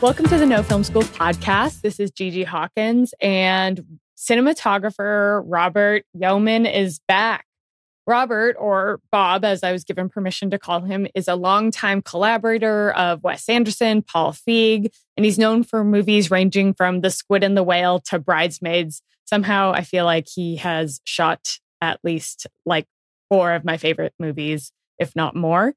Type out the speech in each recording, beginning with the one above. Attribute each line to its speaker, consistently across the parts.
Speaker 1: Welcome to the No Film School podcast. This is GG Hawkins, and cinematographer Robert Yeoman is back. Robert, or Bob, as I was given permission to call him, is a longtime collaborator of Wes Anderson, Paul Feig, and he's known for movies ranging from The Squid and the Whale to Bridesmaids. Somehow I feel like he has shot at least like four of my favorite movies if not more.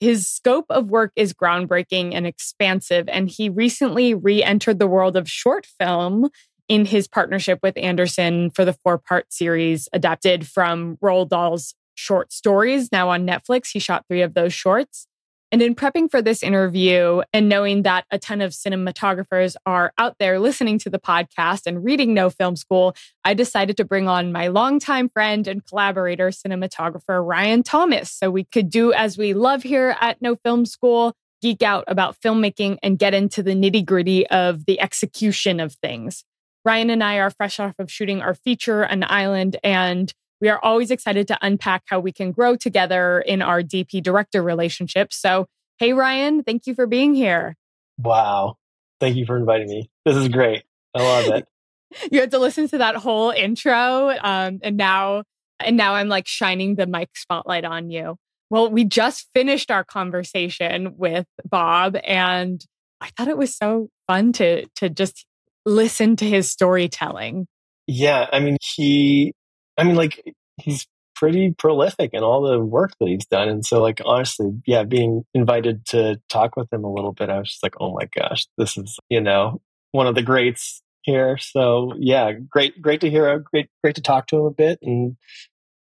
Speaker 1: His scope of work is groundbreaking and expansive, and he recently re entered the world of short film in his partnership with Anderson for the four part series adapted from Roald Dahl's short stories, now on Netflix. He shot three of those shorts. And in prepping for this interview and knowing that a ton of cinematographers are out there listening to the podcast and reading No Film School, I decided to bring on my longtime friend and collaborator, cinematographer Ryan Thomas, so we could do as we love here at No Film School geek out about filmmaking and get into the nitty gritty of the execution of things. Ryan and I are fresh off of shooting our feature, An Island, and we are always excited to unpack how we can grow together in our DP director relationship. So, hey, Ryan, thank you for being here.
Speaker 2: Wow. Thank you for inviting me. This is great. I love it.
Speaker 1: you had to listen to that whole intro. Um, and now, and now I'm like shining the mic spotlight on you. Well, we just finished our conversation with Bob and I thought it was so fun to to just listen to his storytelling.
Speaker 2: Yeah, I mean, he I mean, like he's pretty prolific in all the work that he's done. And so, like, honestly, yeah, being invited to talk with him a little bit, I was just like, oh my gosh, this is, you know, one of the greats here. So, yeah, great, great to hear. Uh, great, great to talk to him a bit. And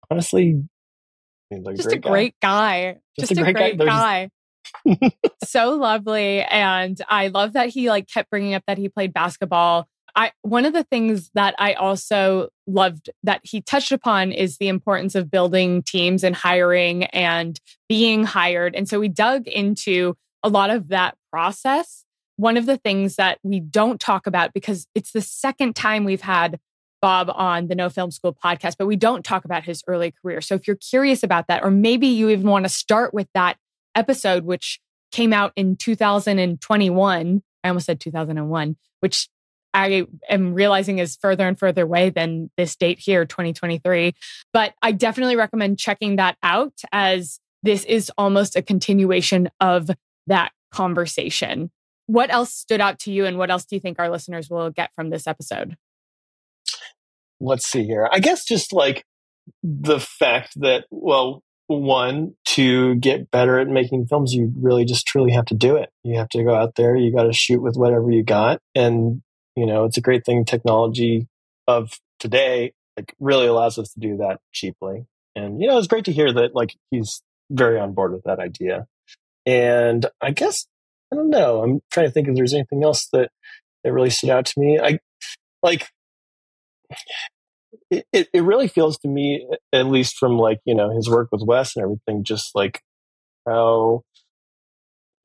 Speaker 2: honestly,
Speaker 1: like just a great guy. guy. Just, just, a great, great guy. guy. so lovely. And I love that he like kept bringing up that he played basketball I one of the things that I also loved that he touched upon is the importance of building teams and hiring and being hired. And so we dug into a lot of that process. One of the things that we don't talk about because it's the second time we've had Bob on the No Film School podcast, but we don't talk about his early career. So if you're curious about that, or maybe you even want to start with that episode, which came out in 2021, I almost said 2001, which I am realizing is further and further away than this date here, 2023. But I definitely recommend checking that out as this is almost a continuation of that conversation. What else stood out to you, and what else do you think our listeners will get from this episode?
Speaker 2: Let's see here. I guess just like the fact that, well, one, to get better at making films, you really just truly have to do it. You have to go out there, you got to shoot with whatever you got. And you know, it's a great thing technology of today like really allows us to do that cheaply. And you know, it's great to hear that like he's very on board with that idea. And I guess I don't know. I'm trying to think if there's anything else that that really stood out to me. I like it, it, really feels to me, at least from like, you know, his work with Wes and everything, just like how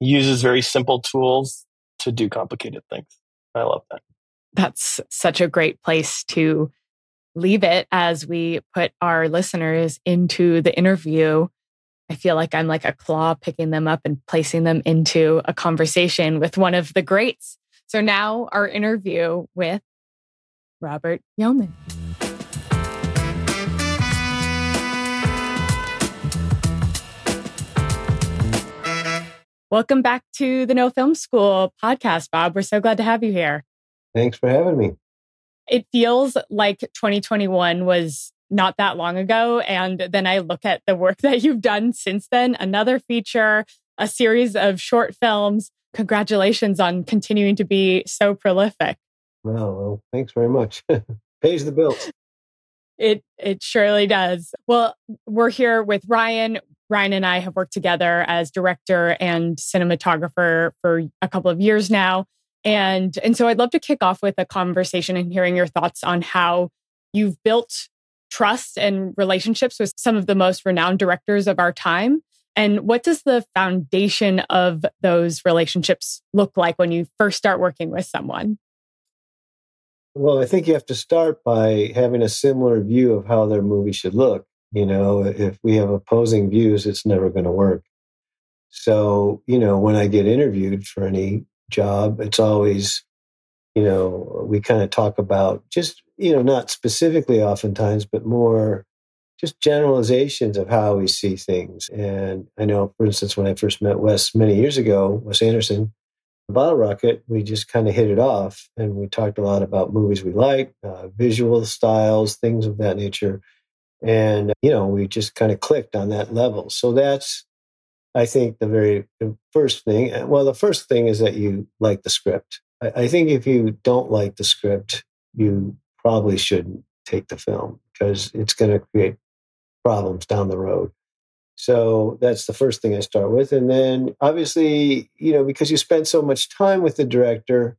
Speaker 2: he uses very simple tools to do complicated things. I love that
Speaker 1: that's such a great place to leave it as we put our listeners into the interview. I feel like I'm like a claw picking them up and placing them into a conversation with one of the greats. So now our interview with Robert Yeoman. Welcome back to the No Film School podcast, Bob. We're so glad to have you here.
Speaker 3: Thanks for having me.
Speaker 1: It feels like 2021 was not that long ago. And then I look at the work that you've done since then another feature, a series of short films. Congratulations on continuing to be so prolific.
Speaker 3: Well, well thanks very much. Pays the bills.
Speaker 1: It it surely does. Well, we're here with Ryan. Ryan and I have worked together as director and cinematographer for a couple of years now. And, and so I'd love to kick off with a conversation and hearing your thoughts on how you've built trust and relationships with some of the most renowned directors of our time. And what does the foundation of those relationships look like when you first start working with someone?
Speaker 3: Well, I think you have to start by having a similar view of how their movie should look. You know, if we have opposing views, it's never going to work. So, you know, when I get interviewed for any job. It's always, you know, we kind of talk about just, you know, not specifically oftentimes, but more just generalizations of how we see things. And I know, for instance, when I first met Wes many years ago, Wes Anderson, Bottle Rocket, we just kind of hit it off and we talked a lot about movies we like, uh, visual styles, things of that nature. And, you know, we just kind of clicked on that level. So that's, I think, the very first thing. Uh, well, the first thing is that you like the script. I, I think if you don't like the script, you probably shouldn't take the film because it's going to create problems down the road. So that's the first thing I start with. And then obviously, you know, because you spend so much time with the director,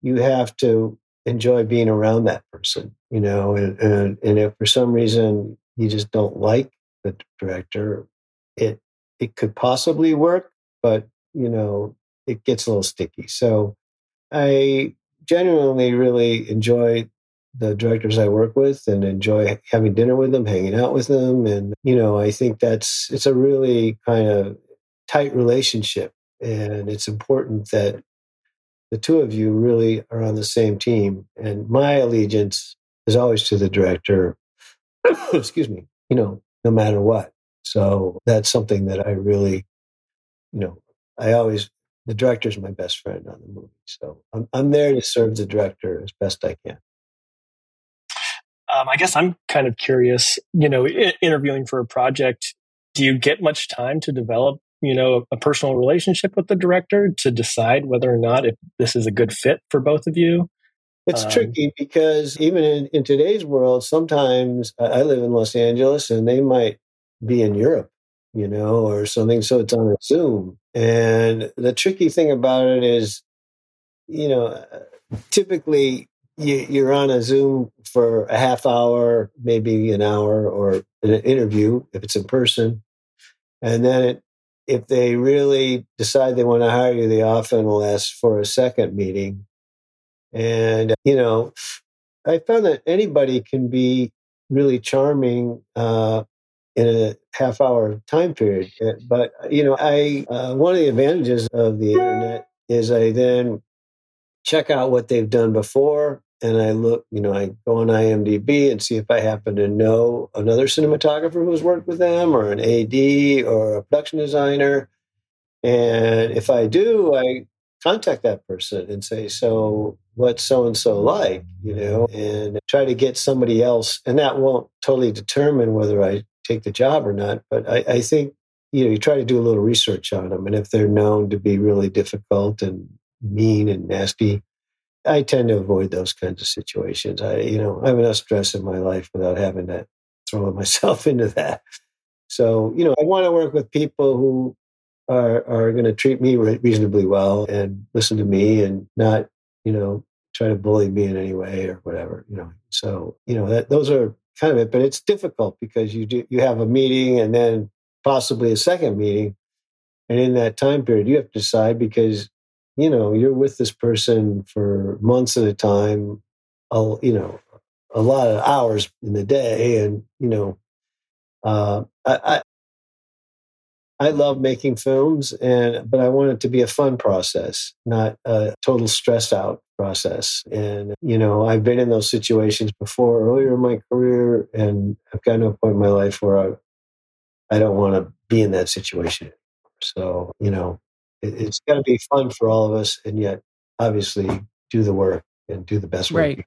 Speaker 3: you have to enjoy being around that person, you know, and, and, and if for some reason you just don't like the director, it, it could possibly work, but, you know, it gets a little sticky. So I genuinely really enjoy the directors I work with and enjoy having dinner with them, hanging out with them. And, you know, I think that's, it's a really kind of tight relationship. And it's important that the two of you really are on the same team. And my allegiance is always to the director, excuse me, you know, no matter what. So that's something that I really, you know, I always, the director's my best friend on the movie. So I'm, I'm there to serve the director as best I can.
Speaker 2: Um, I guess I'm kind of curious, you know, I- interviewing for a project, do you get much time to develop, you know, a personal relationship with the director to decide whether or not if this is a good fit for both of you?
Speaker 3: It's um, tricky because even in, in today's world, sometimes I live in Los Angeles and they might be in Europe, you know, or something. So it's on a Zoom. And the tricky thing about it is, you know, typically you, are on a Zoom for a half hour, maybe an hour, or an interview if it's in person. And then it, if they really decide they want to hire you, they often will ask for a second meeting. And, you know, I found that anybody can be really charming uh, in a half hour time period. Uh, but, you know, I, uh, one of the advantages of the internet is I then check out what they've done before and I look, you know, I go on IMDb and see if I happen to know another cinematographer who's worked with them or an AD or a production designer. And if I do, I contact that person and say, so what's so and so like, you know, and try to get somebody else. And that won't totally determine whether I take the job or not. But I, I think, you know, you try to do a little research on them. And if they're known to be really difficult and mean and nasty, I tend to avoid those kinds of situations. I, you know, I have enough stress in my life without having to throw myself into that. So, you know, I want to work with people who are are going to treat me reasonably well and listen to me and not, you know, try to bully me in any way or whatever. You know, so you know that those are kind of it. But it's difficult because you do you have a meeting and then possibly a second meeting, and in that time period, you have to decide because you know you're with this person for months at a time you know a lot of hours in the day and you know uh, I, I I love making films and but I want it to be a fun process, not a total stress out process. And you know, I've been in those situations before earlier in my career and I've gotten to a point in my life where I I don't want to be in that situation. So, you know, it, has got to be fun for all of us, and yet obviously do the work and do the best work.
Speaker 1: Right.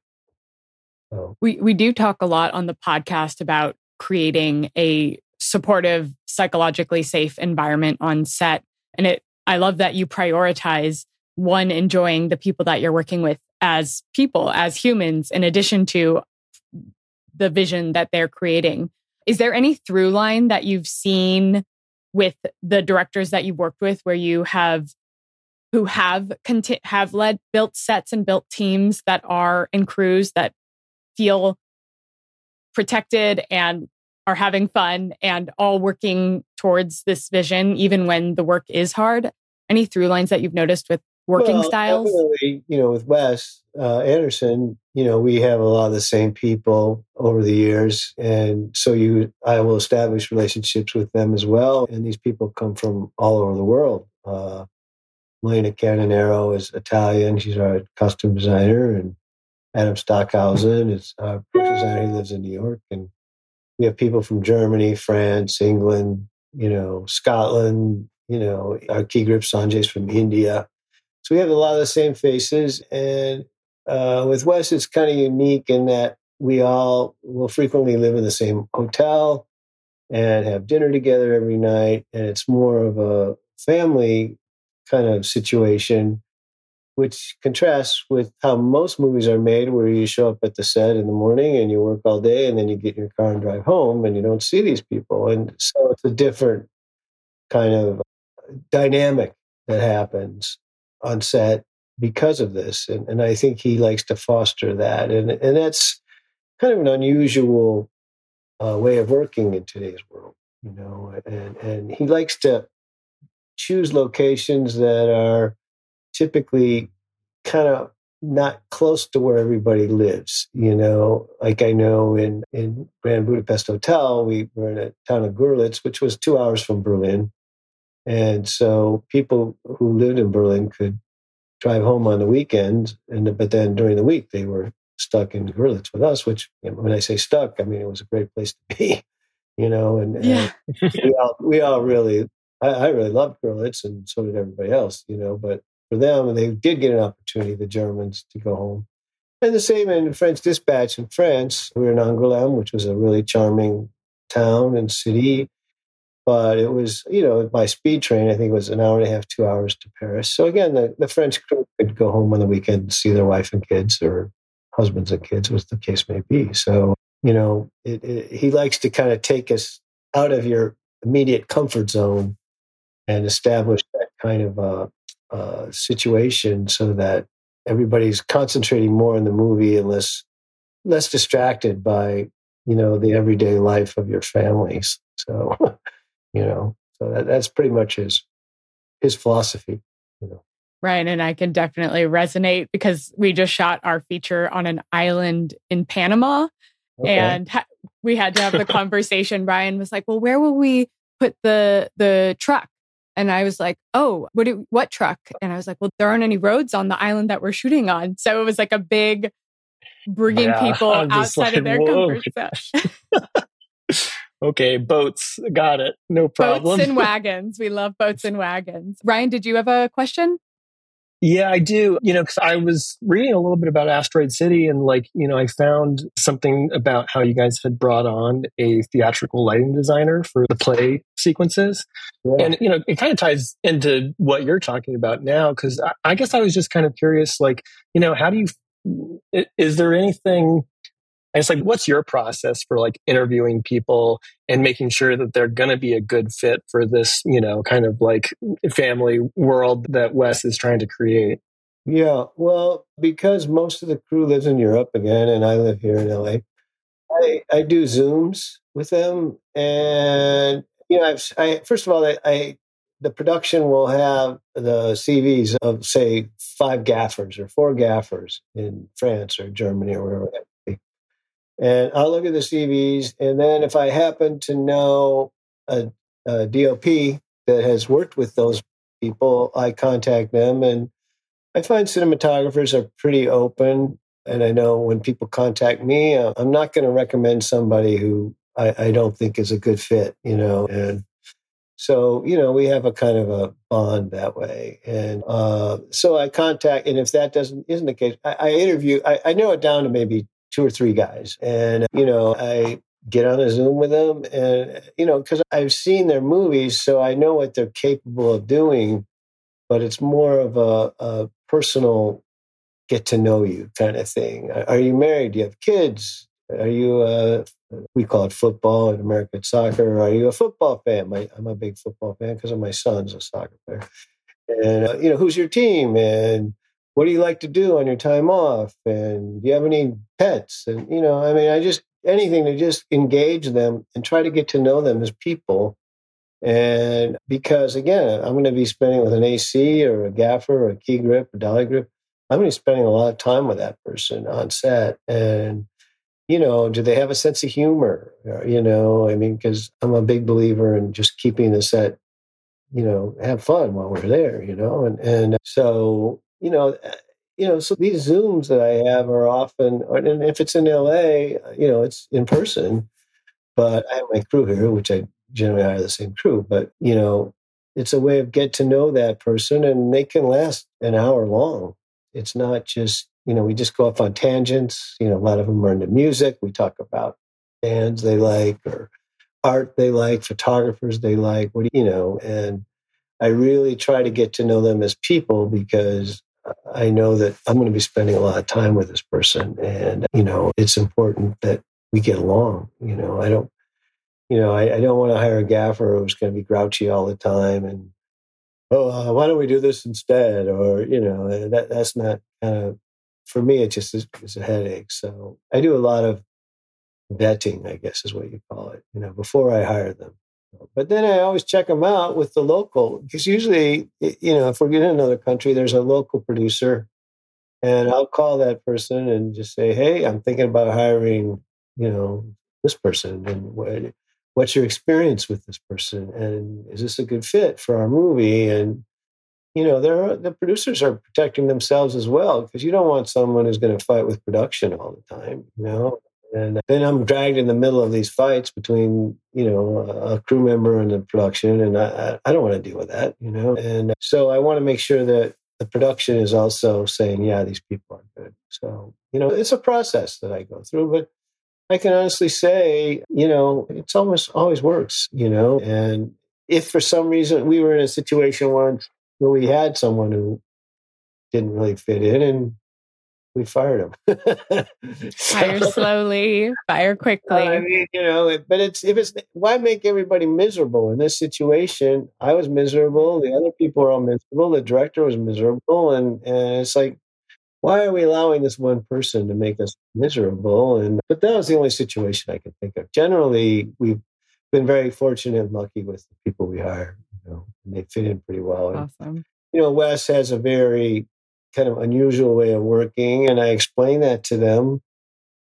Speaker 1: So. We we do talk a lot on the podcast about creating a supportive, psychologically safe environment on set, and it. I love that you prioritize one enjoying the people that you're working with as people, as humans, in addition to the vision that they're creating. Is there any through line that you've seen with the directors that you've worked with where you have who have conti- have led built sets and built teams that are in crews that feel protected and are having fun and all working towards this vision even when the work is hard any through lines that you've noticed with working
Speaker 3: well,
Speaker 1: styles
Speaker 3: you know with wes uh, anderson you know we have a lot of the same people over the years and so you i will establish relationships with them as well and these people come from all over the world uh, Milena Canonero is Italian. She's our costume designer. And Adam Stockhausen is our designer. He lives in New York. And we have people from Germany, France, England, you know, Scotland, you know, our key grip Sanjay's from India. So we have a lot of the same faces. And uh, with Wes, it's kind of unique in that we all will frequently live in the same hotel and have dinner together every night. And it's more of a family kind of situation, which contrasts with how most movies are made, where you show up at the set in the morning and you work all day and then you get in your car and drive home and you don't see these people. And so it's a different kind of dynamic that happens on set because of this. And, and I think he likes to foster that. And, and that's kind of an unusual uh, way of working in today's world, you know, and, and he likes to choose locations that are typically kind of not close to where everybody lives. You know, like I know in, in Grand Budapest Hotel, we were in a town of Görlitz, which was two hours from Berlin. And so people who lived in Berlin could drive home on the weekends, and but then during the week they were stuck in Görlitz with us. Which you know, when I say stuck, I mean it was a great place to be. You know, and,
Speaker 1: yeah.
Speaker 3: and we all we all really I, I really loved Görlitz, and so did everybody else. You know, but for them, they did get an opportunity, the Germans, to go home. And the same in French Dispatch in France. We were in Angoulême, which was a really charming town and city but it was, you know, by speed train, I think it was an hour and a half, two hours to Paris. So again, the, the French crew could go home on the weekend and see their wife and kids or husbands and kids, as the case may be. So, you know, it, it, he likes to kind of take us out of your immediate comfort zone and establish that kind of uh, uh, situation so that everybody's concentrating more on the movie and less less distracted by you know the everyday life of your families. So you know so that, that's pretty much his his philosophy you know
Speaker 1: right and i can definitely resonate because we just shot our feature on an island in panama okay. and ha- we had to have the conversation brian was like well where will we put the the truck and I was like, "Oh, what do, what truck?" And I was like, "Well, there aren't any roads on the island that we're shooting on." So it was like a big bringing yeah, people outside like, of their comfort
Speaker 2: zone. okay, boats. Got it. No problem.
Speaker 1: Boats and wagons. We love boats and wagons. Ryan, did you have a question?
Speaker 2: Yeah, I do. You know, because I was reading a little bit about Asteroid City and, like, you know, I found something about how you guys had brought on a theatrical lighting designer for the play sequences. Yeah. And, you know, it kind of ties into what you're talking about now, because I, I guess I was just kind of curious, like, you know, how do you, is there anything and it's like, what's your process for like interviewing people and making sure that they're going to be a good fit for this, you know, kind of like family world that Wes is trying to create?
Speaker 3: Yeah, well, because most of the crew lives in Europe again, and I live here in LA, I, I do Zooms with them. And, you know, I've, I, first of all, I, I the production will have the CVs of, say, five gaffers or four gaffers in France or Germany or wherever and I'll look at the CVs. And then if I happen to know a, a DOP that has worked with those people, I contact them. And I find cinematographers are pretty open. And I know when people contact me, uh, I'm not going to recommend somebody who I, I, don't think is a good fit, you know. And so, you know, we have a kind of a bond that way. And uh, so I contact, and if that doesn't isn't the case, I, I interview. I, I narrow it down to maybe two or three guys. And, you know, I get on a Zoom with them and, you know, because I've seen their movies, so I know what they're capable of doing, but it's more of a, a personal get to know you kind of thing. Are you married? Do you have kids? Are you, uh, we call it football in American soccer. Are you a football fan? My, I'm a big football fan because my son's a soccer player. And, uh, you know, who's your team? And, what do you like to do on your time off? And do you have any pets? And, you know, I mean, I just, anything to just engage them and try to get to know them as people. And because again, I'm going to be spending with an AC or a gaffer or a key grip or dolly grip. I'm going to be spending a lot of time with that person on set. And, you know, do they have a sense of humor? Uh, you know, I mean, because I'm a big believer in just keeping the set you know, have fun while we're there, you know, and and so you know, uh, you know, so these Zooms that I have are often, and if it's in LA, uh, you know, it's in person. But I have my crew here, which I generally hire the same crew. But you know, it's a way of get to know that person, and they can last an hour long. It's not just you know we just go off on tangents. You know, a lot of them are into music. We talk about bands they like or art they like, photographers they like. What do you know? And I really try to get to know them as people because I know that I'm going to be spending a lot of time with this person. And, you know, it's important that we get along. You know, I don't, you know, I, I don't want to hire a gaffer who's going to be grouchy all the time and, oh, uh, why don't we do this instead? Or, you know, that, that's not kind of, for me, it just is, is a headache. So I do a lot of vetting, I guess is what you call it, you know, before I hire them. But then I always check them out with the local because usually, you know, if we're getting in another country, there's a local producer, and I'll call that person and just say, "Hey, I'm thinking about hiring, you know, this person, and what, what's your experience with this person, and is this a good fit for our movie?" And you know, there the producers are protecting themselves as well because you don't want someone who's going to fight with production all the time. You know, and then I'm dragged in the middle of these fights between, you know, a crew member and the production. And I, I don't want to deal with that, you know. And so I want to make sure that the production is also saying, yeah, these people are good. So, you know, it's a process that I go through, but I can honestly say, you know, it's almost always works, you know. And if for some reason we were in a situation once where we had someone who didn't really fit in and we fired him.
Speaker 1: fire slowly, fire quickly.
Speaker 3: I mean, you know, but it's if it's why make everybody miserable in this situation? I was miserable. The other people were all miserable. The director was miserable, and and it's like, why are we allowing this one person to make us miserable? And but that was the only situation I could think of. Generally, we've been very fortunate and lucky with the people we hire. You know, and they fit in pretty well.
Speaker 1: Awesome. And,
Speaker 3: you know, Wes has a very kind of unusual way of working. And I explain that to them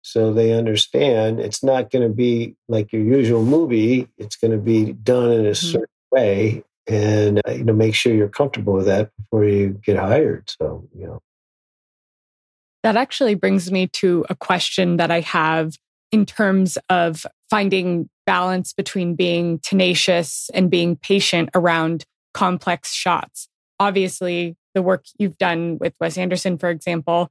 Speaker 3: so they understand it's not going to be like your usual movie. It's going to be done in a mm-hmm. certain way. And, uh, you know, make sure you're comfortable with that before you get hired. So, you know.
Speaker 1: That actually brings me to a question that I have in terms of finding balance between being tenacious and being patient around complex shots. Obviously, the work you've done with Wes Anderson, for example,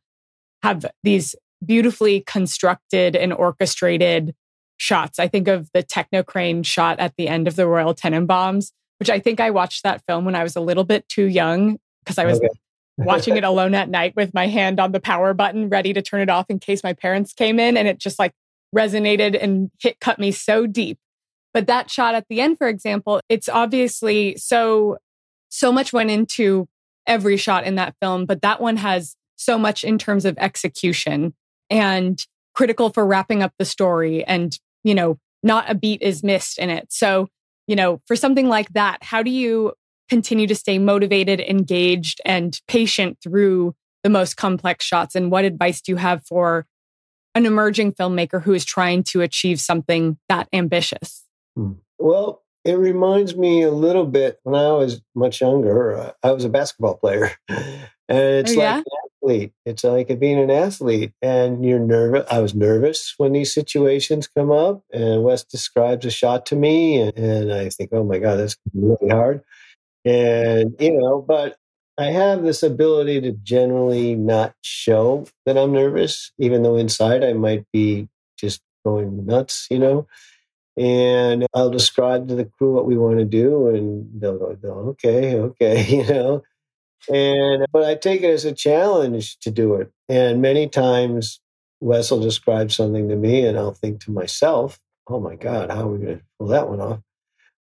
Speaker 1: have these beautifully constructed and orchestrated shots. I think of the techno crane shot at the end of the Royal Tenenbaums, which I think I watched that film when I was a little bit too young because I was okay. watching it alone at night with my hand on the power button, ready to turn it off in case my parents came in. And it just like resonated and hit cut me so deep. But that shot at the end, for example, it's obviously so, so much went into every shot in that film, but that one has so much in terms of execution and critical for wrapping up the story. And, you know, not a beat is missed in it. So, you know, for something like that, how do you continue to stay motivated, engaged, and patient through the most complex shots? And what advice do you have for an emerging filmmaker who is trying to achieve something that ambitious?
Speaker 3: Hmm. Well, it reminds me a little bit when I was much younger. Uh, I was a basketball player, and it's oh, like an athlete. It's like being an athlete, and you're nervous. I was nervous when these situations come up, and Wes describes a shot to me, and, and I think, "Oh my god, that's really hard." And you know, but I have this ability to generally not show that I'm nervous, even though inside I might be just going nuts, you know and I'll describe to the crew what we want to do, and they'll go, "Okay, okay," you know. And but I take it as a challenge to do it. And many times, Wes will describe something to me, and I'll think to myself, "Oh my God, how are we going to pull that one off?"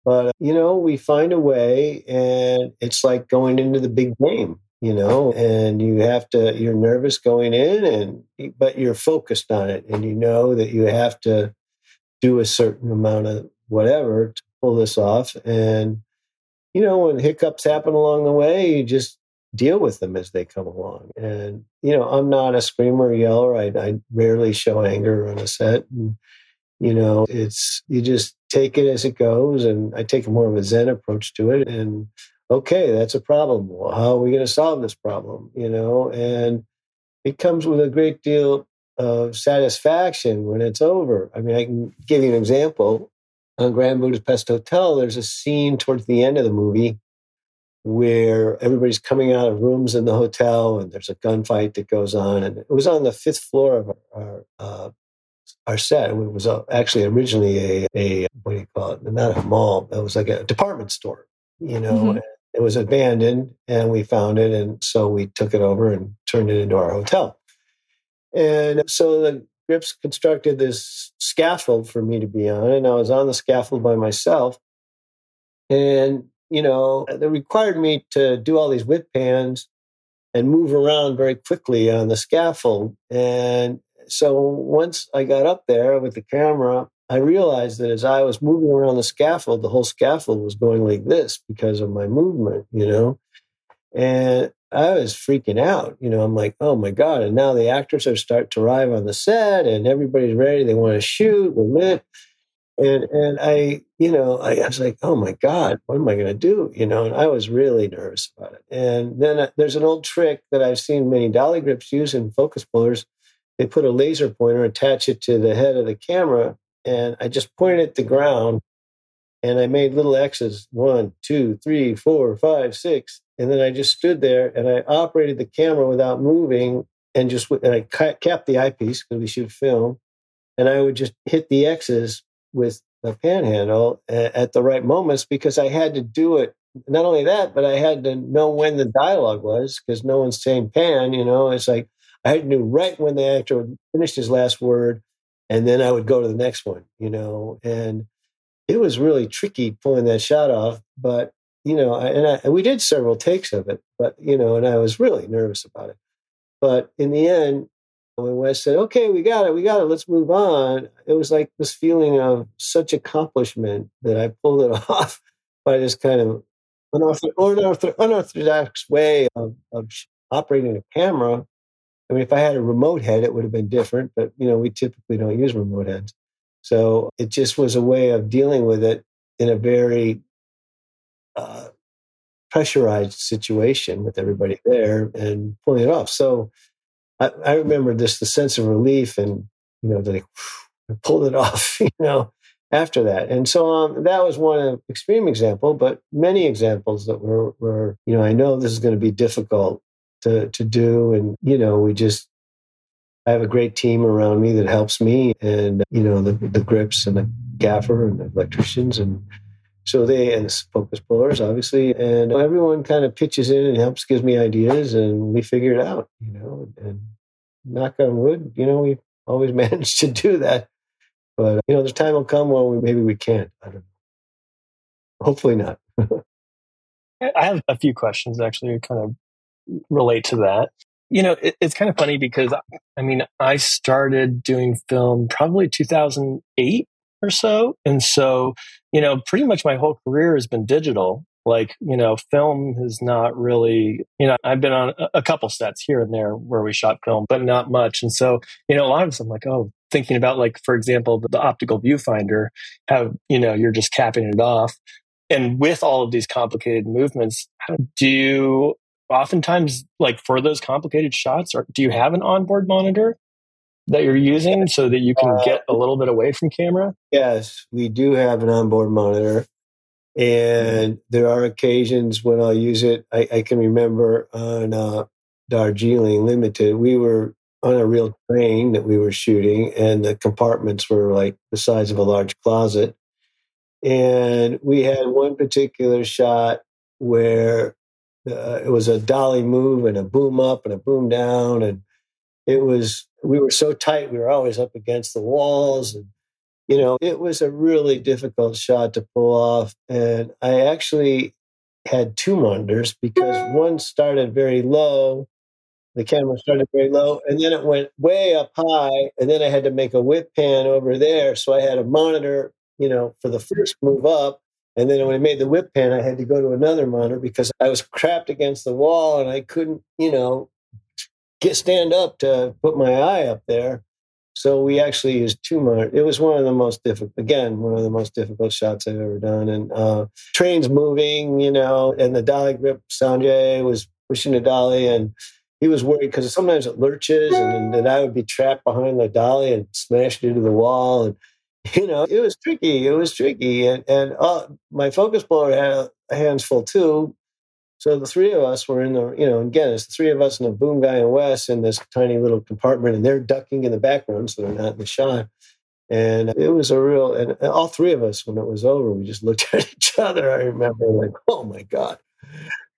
Speaker 3: But uh, you know, we find a way, and it's like going into the big game you know and you have to you're nervous going in and but you're focused on it and you know that you have to do a certain amount of whatever to pull this off. And, you know, when hiccups happen along the way, you just deal with them as they come along. And, you know, I'm not a screamer or yeller. I, I rarely show anger on a set. And, You know, it's, you just take it as it goes. And I take a more of a Zen approach to it. And okay, that's a problem. Well, how are we going to solve this problem? You know, and it comes with a great deal of satisfaction when it's over. I mean, I can give you an example. On Grand Budapest Hotel, there's a scene towards the end of the movie where everybody's coming out of rooms in the hotel and there's a gunfight that goes on. And it was on the fifth floor of our, uh, our set. It was uh, actually originally a, a, what do you call it? Not a mall. It was like a department store, you know. Mm-hmm. It was abandoned and we found it. And so we took it over and turned it into our hotel. And so the Grips constructed this scaffold for me to be on. And I was on the scaffold by myself. And you know, they required me to do all these whip pans and move around very quickly on the scaffold. And so once I got up there with the camera, I realized that as I was moving around the scaffold, the whole scaffold was going like this because of my movement, you know. And I was freaking out. You know, I'm like, oh my God. And now the actors are starting to arrive on the set and everybody's ready. They want to shoot. We're and and I, you know, I, I was like, oh my god, what am I going to do? You know, and I was really nervous about it. And then uh, there's an old trick that I've seen many dolly grips use in focus pullers. They put a laser pointer, attach it to the head of the camera, and I just pointed at the ground, and I made little X's one, two, three, four, five, six, and then I just stood there and I operated the camera without moving, and just and I capped the eyepiece because we shoot film, and I would just hit the X's with the panhandle at the right moments because I had to do it. Not only that, but I had to know when the dialogue was because no one's saying pan. You know, it's like I had to know right when the actor finished his last word, and then I would go to the next one. You know, and it was really tricky pulling that shot off. But you know, and, I, and we did several takes of it. But you know, and I was really nervous about it. But in the end, when Wes said, okay, we got it, we got it, let's move on, it was like this feeling of such accomplishment that I pulled it off by this kind of unorthodox, unorthodox way of, of operating a camera. I mean, if I had a remote head, it would have been different, but you know, we typically don't use remote heads. So it just was a way of dealing with it in a very uh, pressurized situation with everybody there and pulling it off. So I, I remember this the sense of relief and you know the I pulled it off you know after that and so um, that was one extreme example but many examples that were were you know I know this is going to be difficult to to do and you know we just I have a great team around me that helps me and you know the the grips and the gaffer and the electricians and so they and focus pullers, obviously, and everyone kind of pitches in and helps, gives me ideas, and we figure it out. You know, and knock on wood, you know, we always manage to do that. But you know, the time will come when we, maybe we can't. I don't know. Hopefully not.
Speaker 2: I have a few questions actually, kind of relate to that. You know, it, it's kind of funny because I mean, I started doing film probably 2008 or so. And so, you know, pretty much my whole career has been digital. Like, you know, film has not really, you know, I've been on a couple sets here and there where we shot film, but not much. And so, you know, a lot of them like, oh, thinking about like, for example, the, the optical viewfinder, how, you know, you're just capping it off. And with all of these complicated movements, do you oftentimes like for those complicated shots, or do you have an onboard monitor? That you're using so that you can uh, get a little bit away from camera?
Speaker 3: Yes, we do have an onboard monitor. And there are occasions when I'll use it. I, I can remember on uh, Darjeeling Limited, we were on a real train that we were shooting, and the compartments were like the size of a large closet. And we had one particular shot where uh, it was a dolly move and a boom up and a boom down. And it was we were so tight we were always up against the walls and you know it was a really difficult shot to pull off and i actually had two monitors because one started very low the camera started very low and then it went way up high and then i had to make a whip pan over there so i had a monitor you know for the first move up and then when i made the whip pan i had to go to another monitor because i was trapped against the wall and i couldn't you know get stand up to put my eye up there. So we actually used two monitors. It was one of the most difficult, again, one of the most difficult shots I've ever done. And uh, trains moving, you know, and the dolly grip, Sanjay was pushing the dolly and he was worried because sometimes it lurches and then I would be trapped behind the dolly and smashed into the wall. And, you know, it was tricky. It was tricky. And, and uh, my focus puller had hands full too. So the three of us were in the, you know, again, it's the three of us and the boom guy and Wes in this tiny little compartment, and they're ducking in the background, so they're not in the shot. And it was a real, and all three of us, when it was over, we just looked at each other. I remember, like, oh my God,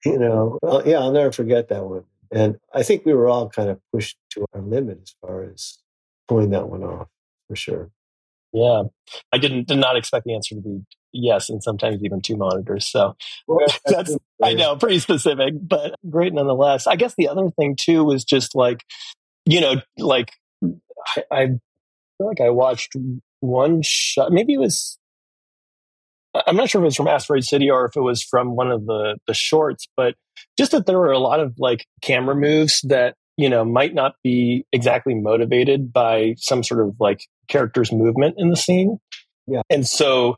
Speaker 3: you know, yeah, I'll never forget that one. And I think we were all kind of pushed to our limit as far as pulling that one off, for sure.
Speaker 2: Yeah, I didn't did not expect the answer to be yes, and sometimes even two monitors. So
Speaker 3: Well,
Speaker 2: that's I know pretty specific, but great nonetheless. I guess the other thing too was just like you know like I, I feel like I watched one shot. Maybe it was. I'm not sure if it was from Asteroid City or if it was from one of the the shorts, but just that there were a lot of like camera moves that you know might not be exactly motivated by some sort of like character's movement in the scene.
Speaker 3: Yeah.
Speaker 2: And so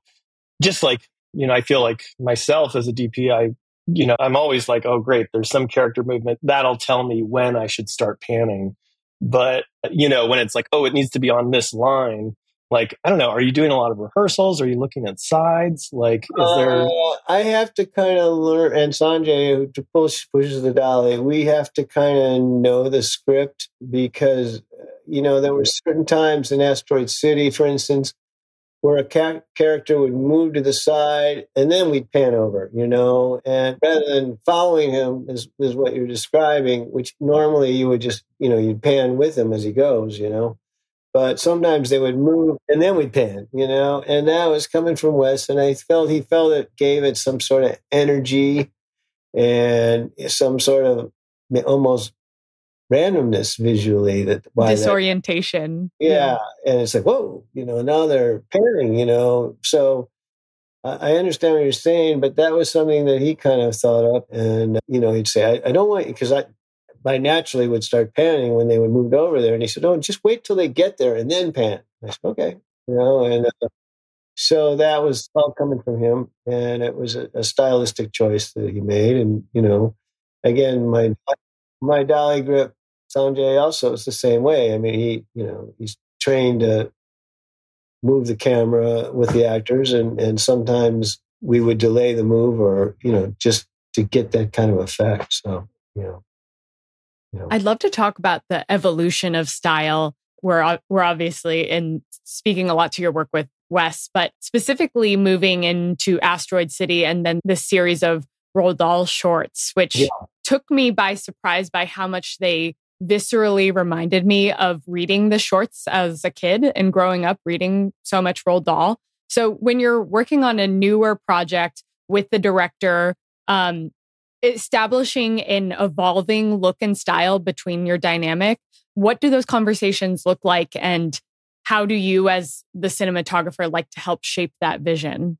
Speaker 2: just like, you know, I feel like myself as a DP, I, you know, I'm always like, oh, great, there's some character movement that'll tell me when I should start panning. But, uh, you know, when it's like, oh, it needs to be on this line, like, I don't know, are you doing a lot of rehearsals? Are you looking at sides? Like, is there.
Speaker 3: Uh, I have to kind of learn, and Sanjay, who push pushes the dolly, eh, we have to kind of know the script because, uh, you know, there were certain times in Asteroid City, for instance, where a ca- character would move to the side and then we'd pan over, you know, and rather than following him is, is what you're describing, which normally you would just, you know, you'd pan with him as he goes, you know. But sometimes they would move and then we'd pan, you know, and that was coming from Wes. And I felt he felt it gave it some sort of energy and some sort of almost randomness visually that why that-
Speaker 1: Disorientation.
Speaker 3: yeah. And it's like, whoa, you know, now they're pairing, you know. So I I understand what you're saying, but that was something that he kind of thought up. And, you know, he'd say, I, I don't want you, because I, I naturally would start panning when they would move over there. And he said, oh, just wait till they get there and then pan. I said, okay. You know, and uh, so that was all coming from him. And it was a, a stylistic choice that he made. And, you know, again, my, my dolly grip Sanjay also is the same way. I mean, he, you know, he's trained to move the camera with the actors, and and sometimes we would delay the move, or you know, just to get that kind of effect. So, you know, you know.
Speaker 1: I'd love to talk about the evolution of style. We're we're obviously in speaking a lot to your work with Wes, but specifically moving into Asteroid City and then this series of Roald Dahl shorts, which
Speaker 3: Yeah.
Speaker 1: took me by surprise by how much they viscerally reminded me of reading the shorts as a kid and growing up reading so much Roald Dahl. So when you're working on a newer project with the director, um, establishing an evolving look and style between your dynamic, what do those conversations look like? And how do you, as the cinematographer, like to help shape that vision?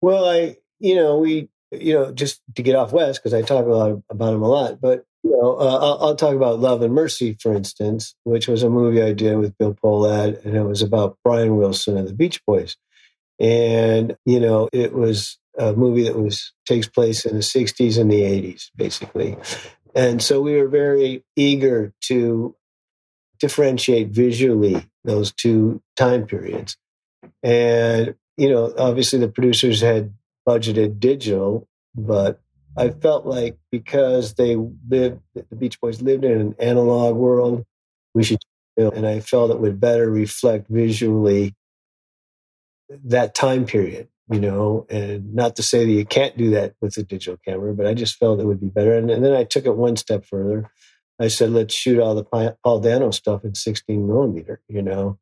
Speaker 3: Well, I, you know, we, you know, just to get off Wes because I talk a lot about him a lot, but you know, uh, I'll, I'll talk about Love and Mercy, for instance, which was a movie I did with Bill Pohlad, and it was about Brian Wilson and the Beach Boys, and you know, it was a movie that was takes place in the '60s and the '80s, basically, and so we were very eager to differentiate visually those two time periods, and you know, obviously the producers had budgeted digital, but I felt like because they lived, the Beach Boys lived in an analog world, we should, and I felt it would better reflect visually that time period, you know, and not to say that you can't do that with a digital camera, but I just felt it would be better. And, and then I took it one step further. I said, let's shoot all the Paul Dano stuff in 16 millimeter, you know,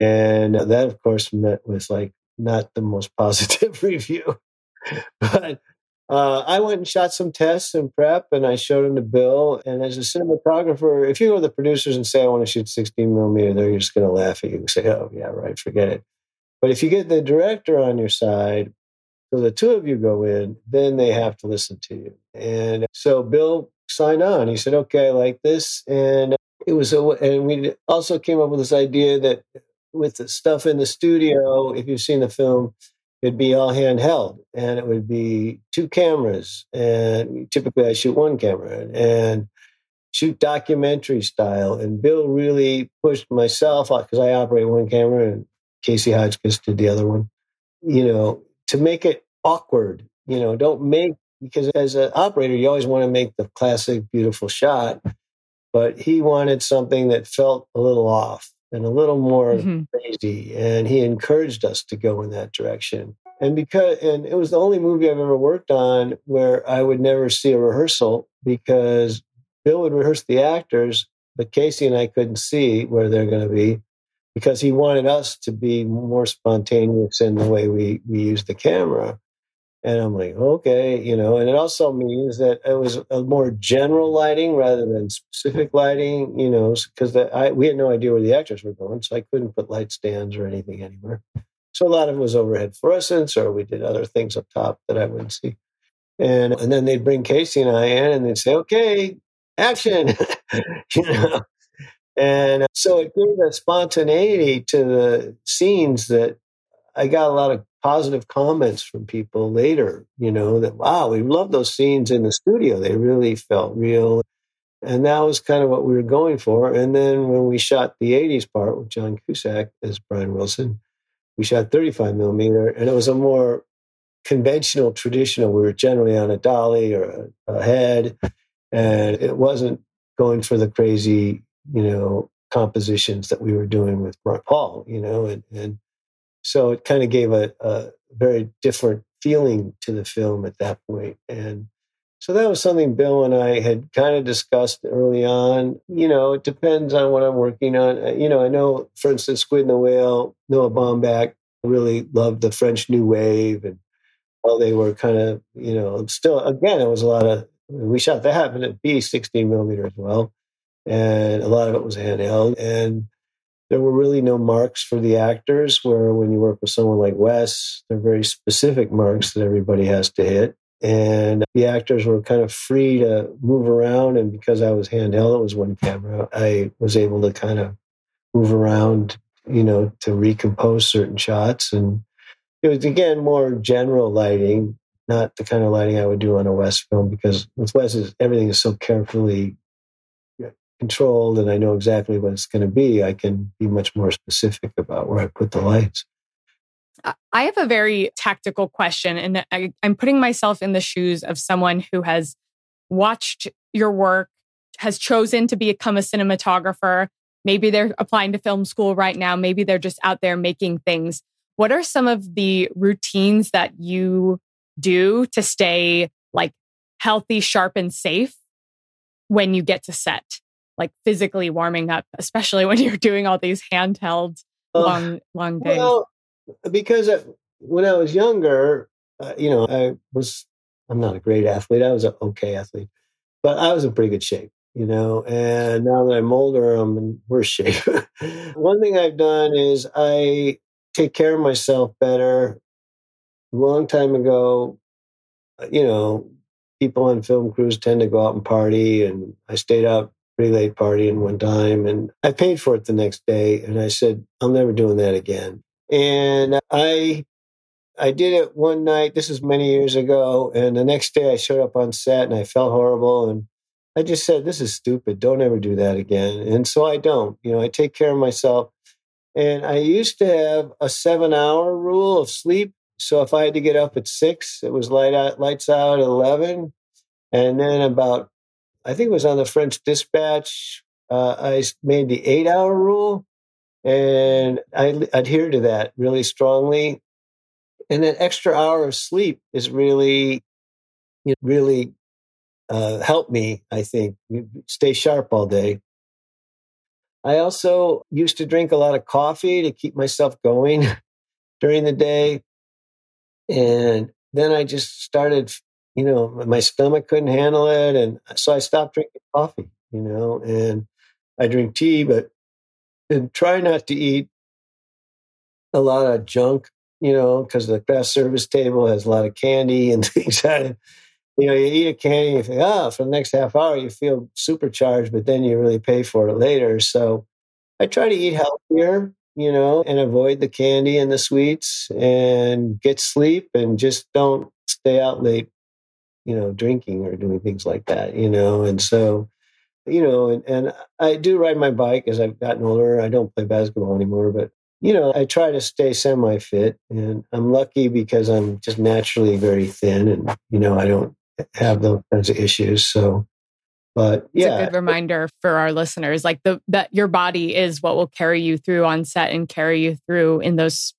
Speaker 3: and that, of course, met with like not the most positive review, but uh, I went and shot some tests and prep, and I showed them to Bill. And as a cinematographer, if you go to the producers and say, I want to shoot 16 millimeter, they're just going to laugh at you and say, oh, yeah, right, forget it. But if you get the director on your side, so the two of you go in, then they have to listen to you. And so Bill signed on. He said, okay, I like this. And it was a, and we also came up with this idea that with the stuff in the studio, if you've seen the film, it'd be all handheld and it would be two cameras. And typically I shoot one camera and shoot documentary style. And Bill really pushed myself out because I operate one camera and Casey Hodgkiss did the other one, you know, to make it awkward. You know, don't make, because as an operator, you always want to make the classic, beautiful shot. But he wanted something that felt a little off and a little more mm-hmm. crazy. And he encouraged us to go in that direction. And because, and it was the only movie I've ever worked on where I would never see a rehearsal because Bill would rehearse the actors, but Casey and I couldn't see where they're going to be because he wanted us to be more spontaneous in the way we, we use the camera. And I'm like, okay, you know, and it also means that it was a more general lighting rather than specific lighting, you know, because we had no idea where the actors were going, so I couldn't put light stands or anything anywhere. So a lot of it was overhead fluorescence, or we did other things up top that I wouldn't see. And and then they'd bring Casey and I in, and they'd say, "Okay, action," you know. And uh, so it gave a spontaneity to the scenes that I got a lot of positive comments from people later, you know, that, wow, we love those scenes in the studio. They really felt real. And that was kind of what we were going for. And then when we shot the 80s part with John Cusack as Brian Wilson, we shot 35 millimeter, and it was a more conventional, traditional. We were generally on a dolly or a, a head, and it wasn't going for the crazy, you know, compositions that we were doing with Paul, you know, and, and so it kind of gave a, a very different feeling to the film at that point. And so that was something Bill and I had kind of discussed early on. You know, it depends on what I'm working on. Uh, you know, I know, for instance, Squid and the Whale, Noah Baumbach really loved the French New Wave and how they were kind of, you know, still, again, it was a lot of, we shot that and it be 16 millimeter as well. And a lot of it was handheld. And there were really no marks for the actors where when you work with someone like wes they're very specific marks that everybody has to hit. And the actors were kind of free to move around and because i was handheld it was one camera i was able to kind of move around you know to recompose certain shots. And it was again more general lighting not the kind of lighting i would do on a wes film because with wes everything is so carefully controlled and I know exactly what it's going to be, I can be much more specific about where I put the lights.
Speaker 1: I have a very tactical question, and I, am putting myself in the shoes of someone who has watched your work, has chosen to become a cinematographer. Maybe they're applying to film school right now. Maybe they're just out there making things. What are some of the routines that you do to stay like healthy, sharp, and safe when you get to set? Like physically warming up, especially when you're doing all these handheld long, uh, long days? Well,
Speaker 3: because when I was younger, uh, you know, I was, I'm not a great athlete. I was an okay athlete, but I was in pretty good shape, you know, and now that I'm older, I'm in worse shape. One thing I've done is I take care of myself better. A long time ago, uh, you know, people on film crews tend to go out and party, and I stayed up late partying one time and I paid for it the next day and I said, I'm never doing that again. And I I did it one night, this is many years ago, and the next day I showed up on set and I felt horrible and I just said, This is stupid. Don't ever do that again. And so I don't. You know, I take care of myself. And I used to have a seven hour rule of sleep. So if I had to get up at six, it was light out, lights out at 11. And then about I think it was on the French Dispatch. Uh, I made the eight hour rule and I adhere to that really strongly. And that extra hour of sleep is really, really uh, helped me, I think, stay sharp all day. I also used to drink a lot of coffee to keep myself going during the day. And then I just started you know, my stomach couldn't handle it. And so I stopped drinking coffee, you know, and I drink tea, but and try not to eat a lot of junk, you know, because the craft service table has a lot of candy and things on it. you know, you eat a candy you think, oh, for the next half hour, you feel supercharged, but then you really pay for it later. So I try to eat healthier, you know, and avoid the candy and the sweets and get sleep and just don't stay out late, you know, drinking or doing things like that, you know. And so, you know, and, and I do ride my bike as I've gotten older. I don't play basketball anymore, but you know, I try to stay semi fit and I'm lucky because I'm just naturally very thin and, you know, I don't have those kinds of issues. So, but yeah,
Speaker 1: it's a good reminder for our listeners, like the that your body is what will carry you through on set and carry you through in those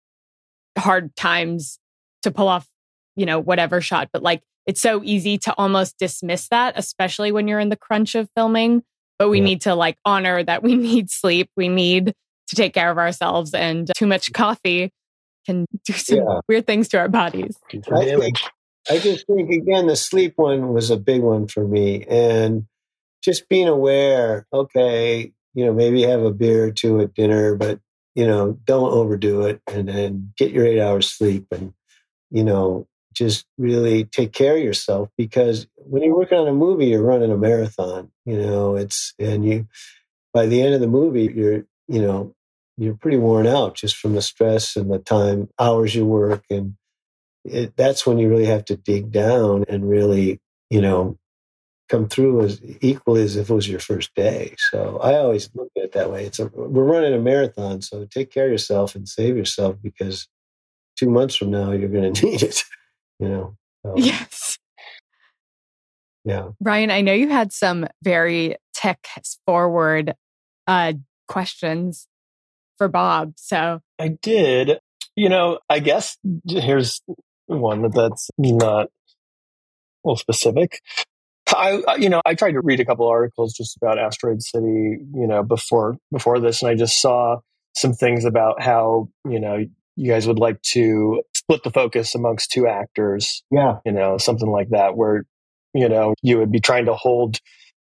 Speaker 1: hard times to pull off, you know, whatever shot. But like, it's so easy to almost dismiss that, especially when you're in the crunch of filming. But we yeah. need to like honor that we need sleep, we need to take care of ourselves, and too much mm. coffee can do some yeah. weird things to our bodies.
Speaker 3: I think, I just think again, the sleep one was a big one for me, and just being aware. Okay, you know, maybe have a beer or two at dinner, but you know, don't overdo it, and then get your eight hours sleep, and you know, just really take care of yourself because when you're working on a movie, you're running a marathon. You know, it's and you by the end of the movie, you're you know you're pretty worn out just from the stress and the time hours you work and it, that's when you really have to dig down and really, you know, come through as equally as if it was your first day. So I always look at it that way. It's a, we're running a marathon, so take care of yourself and save yourself because two months from now you're going to need it. You know.
Speaker 1: So, yes.
Speaker 3: Yeah.
Speaker 1: Ryan, I know you had some very tech forward uh, questions for Bob. So
Speaker 2: I did. You know, I guess here's one that's not well specific. I, you know, I tried to read a couple articles just about Asteroid City, you know, before before this, and I just saw some things about how you know you guys would like to split the focus amongst two actors.
Speaker 3: Yeah,
Speaker 2: you know, something like that, where you know you would be trying to hold,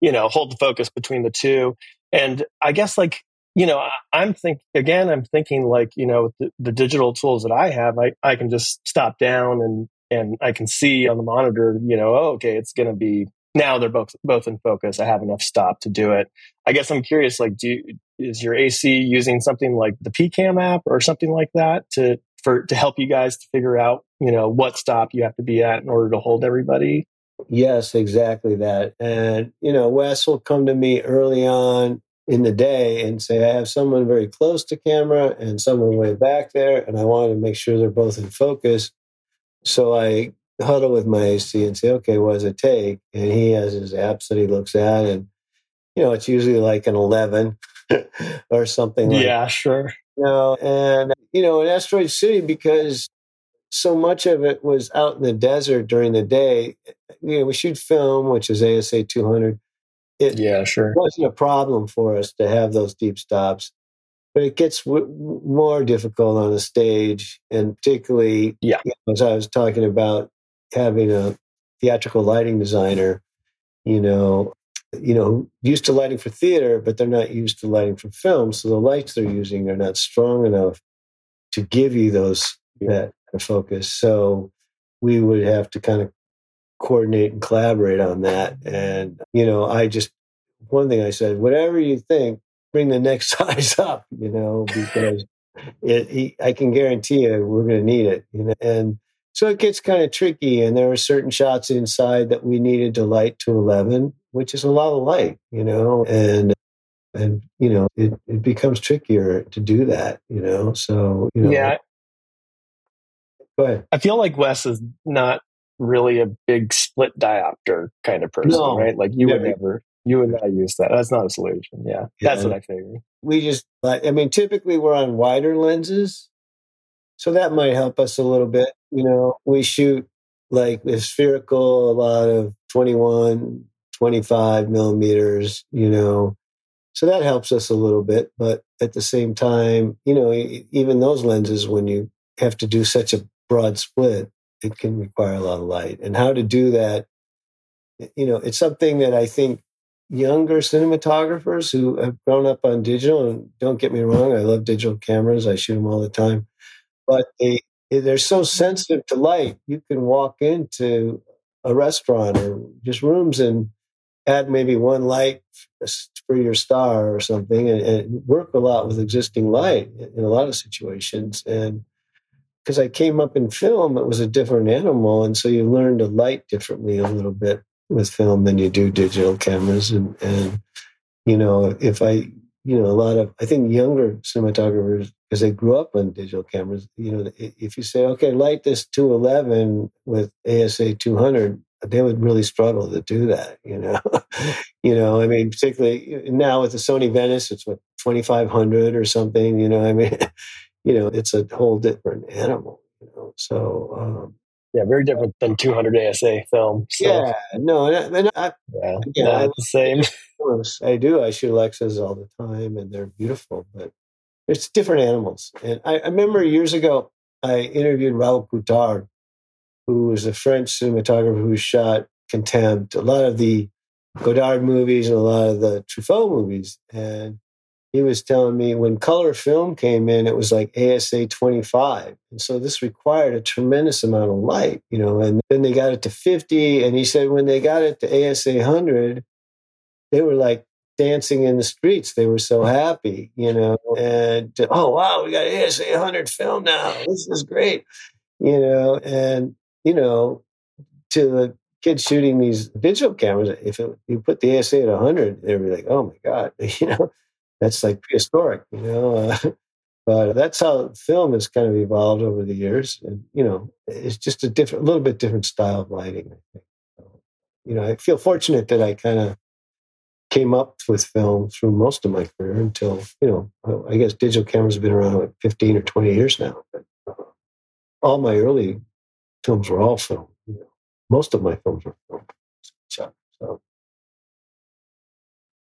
Speaker 2: you know, hold the focus between the two. And I guess like you know, I'm think again, I'm thinking like, you know, the, the, digital tools that I have, I, I can just stop down and, and I can see on the monitor, you know, oh, okay, it's going to be now they're both, both in focus. I have enough stop to do it. I guess I'm curious, like, do you, is your AC using something like the PCAM app or something like that to, for, to help you guys to figure out, you know, what stop you have to be at in order to hold everybody?
Speaker 3: Yes, exactly that. And, you know, Wes will come to me early on in the day and say, I have someone very close to camera and someone way back there, and I want to make sure they're both in focus. So I huddle with my AC and say, okay, what does it take? And he has his apps that he looks at, and you know, it's usually like an 11 or something like
Speaker 2: Yeah, sure.
Speaker 3: You know, and, you know, in Asteroid City, because so much of it was out in the desert during the day, you know, we shoot film, which is ASA 200
Speaker 2: it yeah, sure.
Speaker 3: wasn't a problem for us to have those deep stops. But it gets w- more difficult on a stage, and particularly,
Speaker 2: yeah.
Speaker 3: You know, as I was talking about having a theatrical lighting designer, you know, you know, used to lighting for theater, but they're not used to lighting for film. So the lights they're using are not strong enough to give you those that focus. So we would have to kind of coordinate and collaborate on that. And, you know, I just, one thing I said, whatever you think, bring the next size up, you know, because it, he, I can guarantee you we're going to need it. You know? And so it gets kind of tricky. And there were certain shots inside that we needed to light to 11, which is a lot of light, you know, and, and, you know, it, it becomes trickier to do that, you know, so, you know.
Speaker 2: Yeah.
Speaker 3: Ahead.
Speaker 2: I feel like Wes is not really a big split diopter kind of person, no, right? Like you would never, you would not use that. That's not a solution. Yeah, yeah. that's what I figured.
Speaker 3: We just, I mean, typically we're on wider lenses, so that might help us a little bit. You know, we shoot like the spherical, a lot of 21, 25 millimeters, you know, so that helps us a little bit. But at the same time, you know, even those lenses, when you have to do such a broad split, it can require a lot of light. And how to do that, you know, it's something that I think younger cinematographers who have grown up on digital, and don't get me wrong, I love digital cameras, I shoot them all the time, but they, eh, they're so sensitive to light. You can walk into a restaurant or just rooms and add maybe one light for your star or something and, and work a lot with existing light in a lot of situations. And because I came up in film, it was a different animal. And so you learn to light differently a little bit with film than you do digital cameras. And, and you know, if I, you know, a lot of, I think younger cinematographers, because they grew up on digital cameras, you know, if you say, okay, light this 211 with ASA 200, they would really struggle to do that, you know. you know, I mean, particularly now with the Sony Venice, it's what, 2500 or something, you know, I mean, you know, it's a whole different animal, you know. So, um,
Speaker 2: yeah, very different than 200 ASA film.
Speaker 3: So. Yeah, no, and I, and I
Speaker 2: yeah, yeah, not the same.
Speaker 3: I do. I shoot Alexas all the time, and they're beautiful, but it's different animals. And I, I remember years ago, I interviewed Raoul Coutard, who was a French cinematographer who shot Contempt, a lot of the Godard movies and a lot of the Truffaut movies, and he was telling me when color film came in, it was like ASA 25. And so this required a tremendous amount of light, you know, and then they got it to 50. And he said when they got it to ASA 100, they were like dancing in the streets. They were so happy, you know, and oh, wow, we got ASA 100 film now. This is great, you know, and, you know, to the kids shooting these digital cameras, if it, you put the ASA at 100, they'd be like, oh my God, you know, that's like prehistoric, you know. Uh, but that's how film has kind of evolved over the years, and you know, it's just a different, a little bit different style of lighting. I think. So, you know, I feel fortunate that I kind of came up with film through most of my career until you know, I guess digital cameras have been around like 15 or 20 years now. But all my early films were all film. You know, most of my films were film. So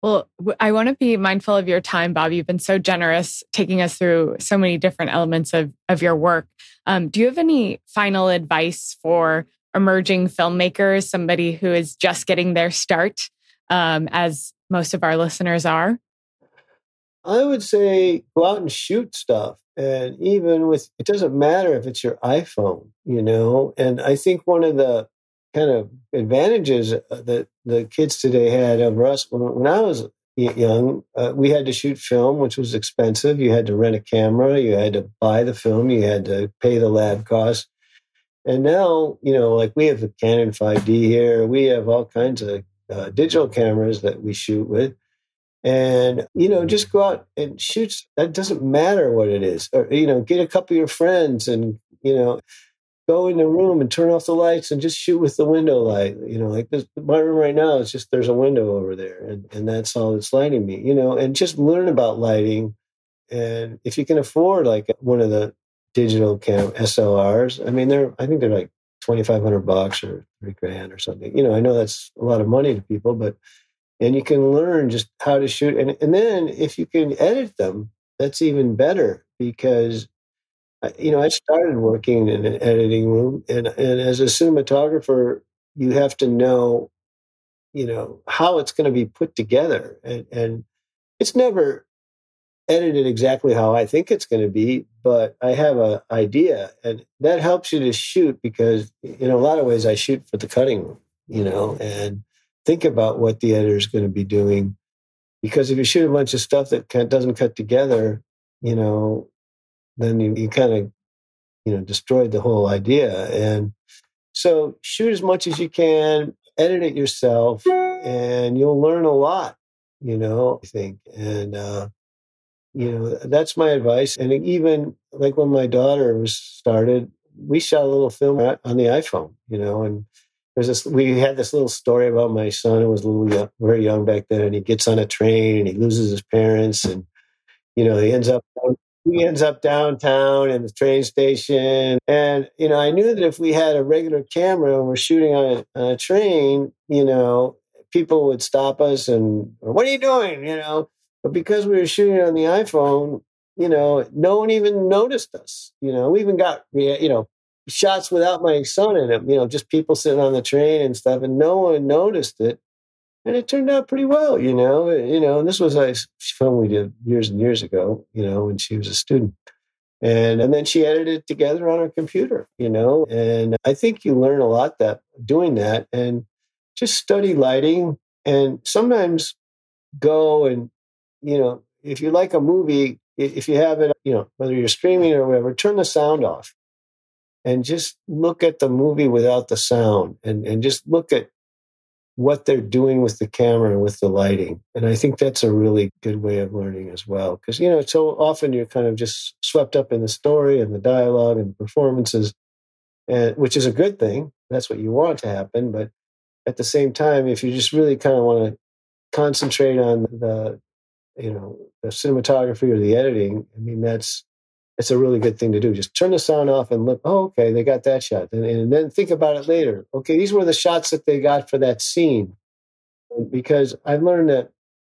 Speaker 1: well, I want to be mindful of your time, Bob. You've been so generous taking us through so many different elements of, of your work. Um, do you have any final advice for emerging filmmakers, somebody who is just getting their start, um, as most of our listeners are?
Speaker 3: I would say go out and shoot stuff. And even with, it doesn't matter if it's your iPhone, you know? And I think one of the kind of advantages uh, that the kids today had over us when, I was young. Uh, we had to shoot film, which was expensive. You had to rent a camera, you had to buy the film, you had to pay the lab costs. And now, you know, like we have the Canon 5D here, we have all kinds of uh, digital cameras that we shoot with. And, you know, just go out and shoot. That doesn't matter what it is. Or, you know, get a couple of your friends and, you know, go in the room and turn off the lights and just shoot with the window light. You know, like this, my room right now is just there's a window over there, and and that's all that's lighting me. You know, and just learn about lighting. And if you can afford like one of the digital cam SLRs, I mean, they're I think they're like twenty five hundred bucks or three grand or something. You know, I know that's a lot of money to people, but and you can learn just how to shoot, and and then if you can edit them, that's even better because uh, you know, I started working in an editing room, and and as a cinematographer, you have to know, you know, how it's going to be put together, and and it's never edited exactly how I think it's going to be, but I have an idea, and that helps you to shoot because in a lot of ways I shoot for the cutting room, you know, and think about what the editor is going to be doing. Because if you shoot a bunch of stuff that doesn't cut together, you know, then you, you kind of you know destroyed the whole idea. And so shoot as much as you can edit it yourself and you'll learn a lot you know i think. And uh you know that's my advice. And even like when my daughter was started we shot a little film on the iphone you know and there's this we had this little story about my son who was a little young, very young back then and he gets on a train and he loses his parents and you know he ends up he ends up downtown in the train station. And, you know, I knew that if we had a regular camera and we're shooting on a, on a train, you know, people would stop us and, what are you doing? You know, but because we were shooting on the iPhone, you know, no one even noticed us. You know, we even got, you know, shots without my son in them, you know, just people sitting on the train and stuff, and no one noticed it and it turned out pretty well, you know. Eh, you know, and this was a film we did years and years ago, you know, when she was a student. And and then she edited it together on her computer, you know. And I think you learn a lot that doing that and just study lighting and sometimes go and you know if you like a movie if you have it you know whether you're streaming or whatever turn the sound off and just look at the movie without the sound and, and just look at what they're doing with the camera and with the lighting. And I think that's a really good way of learning as well. Because, you know, so often you're kind of just swept up in the story and the dialogue and the performances, and, which is a good thing. That's what you want to happen. But at the same time, if you just really kind of want to concentrate on the, you know, the cinematography or the editing, I mean, that's, it's a really good thing to do. Just turn the sound off and look, oh, okay, they got that shot. And, and then think about it later. Okay, these were the shots that they got for that scene. Because I've learned that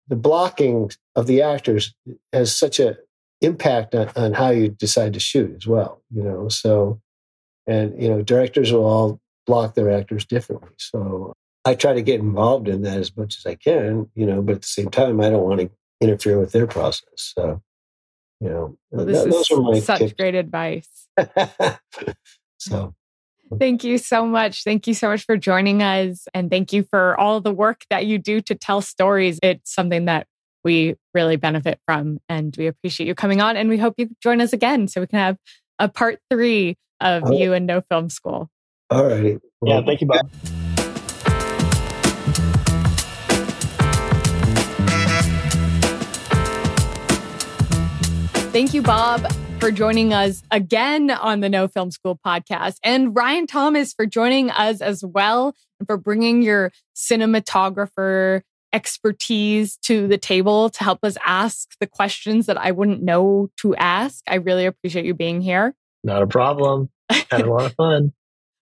Speaker 3: the blocking of the actors has such an impact on, on how you decide to shoot as well, you know. So, and, you know, directors will all block their actors differently. So I try to get involved in that as much as I can, you know, but at the same time, I don't want to interfere with their process. So, you know,
Speaker 1: well, this th- those are my such tips. great advice.
Speaker 3: so
Speaker 1: Thank you so much. Thank you so much for joining us. And thank you for all the work that you do to tell stories. It's something that we really benefit from. And we appreciate you coming on. And we hope you join us again so we can have a part three of you and No Film School.
Speaker 3: All right.
Speaker 2: Well, yeah. Thank you, Bob.
Speaker 1: Thank you, Bob, for joining us again on the No Film School podcast, and Ryan Thomas for joining us as well, and for bringing your cinematographer expertise to the table to help us ask the questions that I wouldn't know to ask. I really appreciate you being here.
Speaker 2: Not a problem. Had a lot of fun.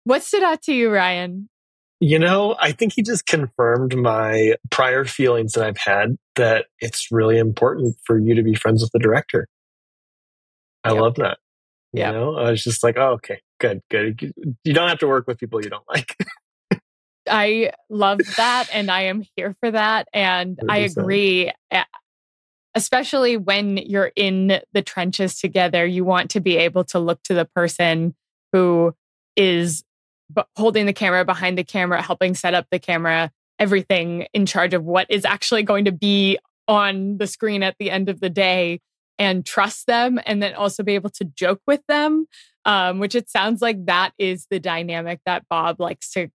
Speaker 1: What stood out to you, Ryan?
Speaker 2: You know, I think he just confirmed my prior feelings that I've had that it's really important for you to be friends with the director. I love that. You yep. know, I was just like, oh, okay, good, good. You don't have to work with people you don't like.
Speaker 1: I love that. And I am here for that. And 100%. I agree. Eh, especially when you're in the trenches together, you want to be able to look to the person who is holding the camera, behind the camera, helping set up the camera, everything in charge of what is actually going to be on the screen at the end of the day and trust them and then also be able to joke with them um, which it sounds like that is the dynamic that bob likes to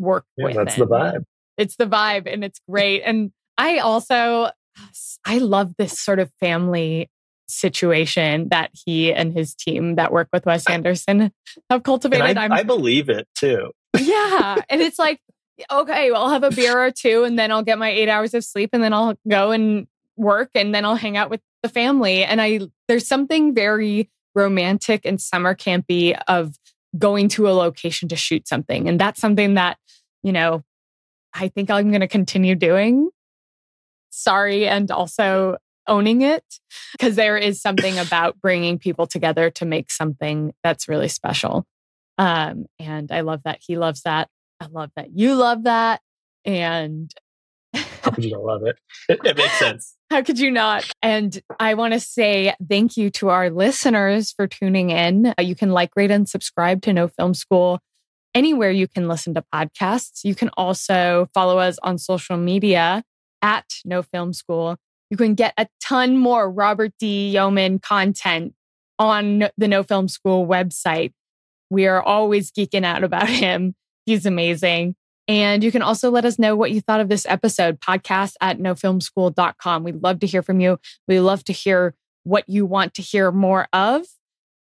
Speaker 1: work
Speaker 2: yeah,
Speaker 1: with
Speaker 2: that's the vibe.
Speaker 1: It's the vibe and it's great. And i also i love this sort of family situation that he and his team that work with wes anderson have cultivated.
Speaker 2: I, I believe it too.
Speaker 1: Yeah and it's like okay well i'll have a beer or two and then i'll get my eight hours of sleep and then i'll go and work and then I'll hang out with the family. And I, there's something very romantic and summer campy of going to a location to shoot something. And that's something that, you know, I think I'm going to continue doing. Sorry. And also owning it because there is something about bringing people together to make something that's really special. Um, and I love that he loves that. I love that you love that. And
Speaker 2: how could you not love it? it? It makes sense.
Speaker 1: How could you not? And I want to say thank you to our listeners for tuning in. Uh, you can like, rate, and subscribe to No Film School anywhere you can listen to podcasts. You can also follow us on social media at No Film School. You can get a ton more Robert D. Yeoman content on the No Film School website. We are always geeking out about him. He's amazing. And you can also let us know what you thought of this episode, podcast at nofilmschool.com. We'd love to hear from you. We love to hear what you want to hear more of.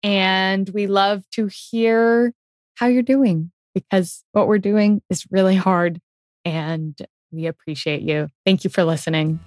Speaker 1: And we love to hear how you're doing because what we're doing is really hard. And we appreciate you. Thank you for listening.